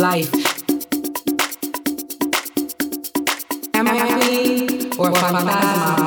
Life. Am I a queen or a phantasma?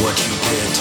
What you did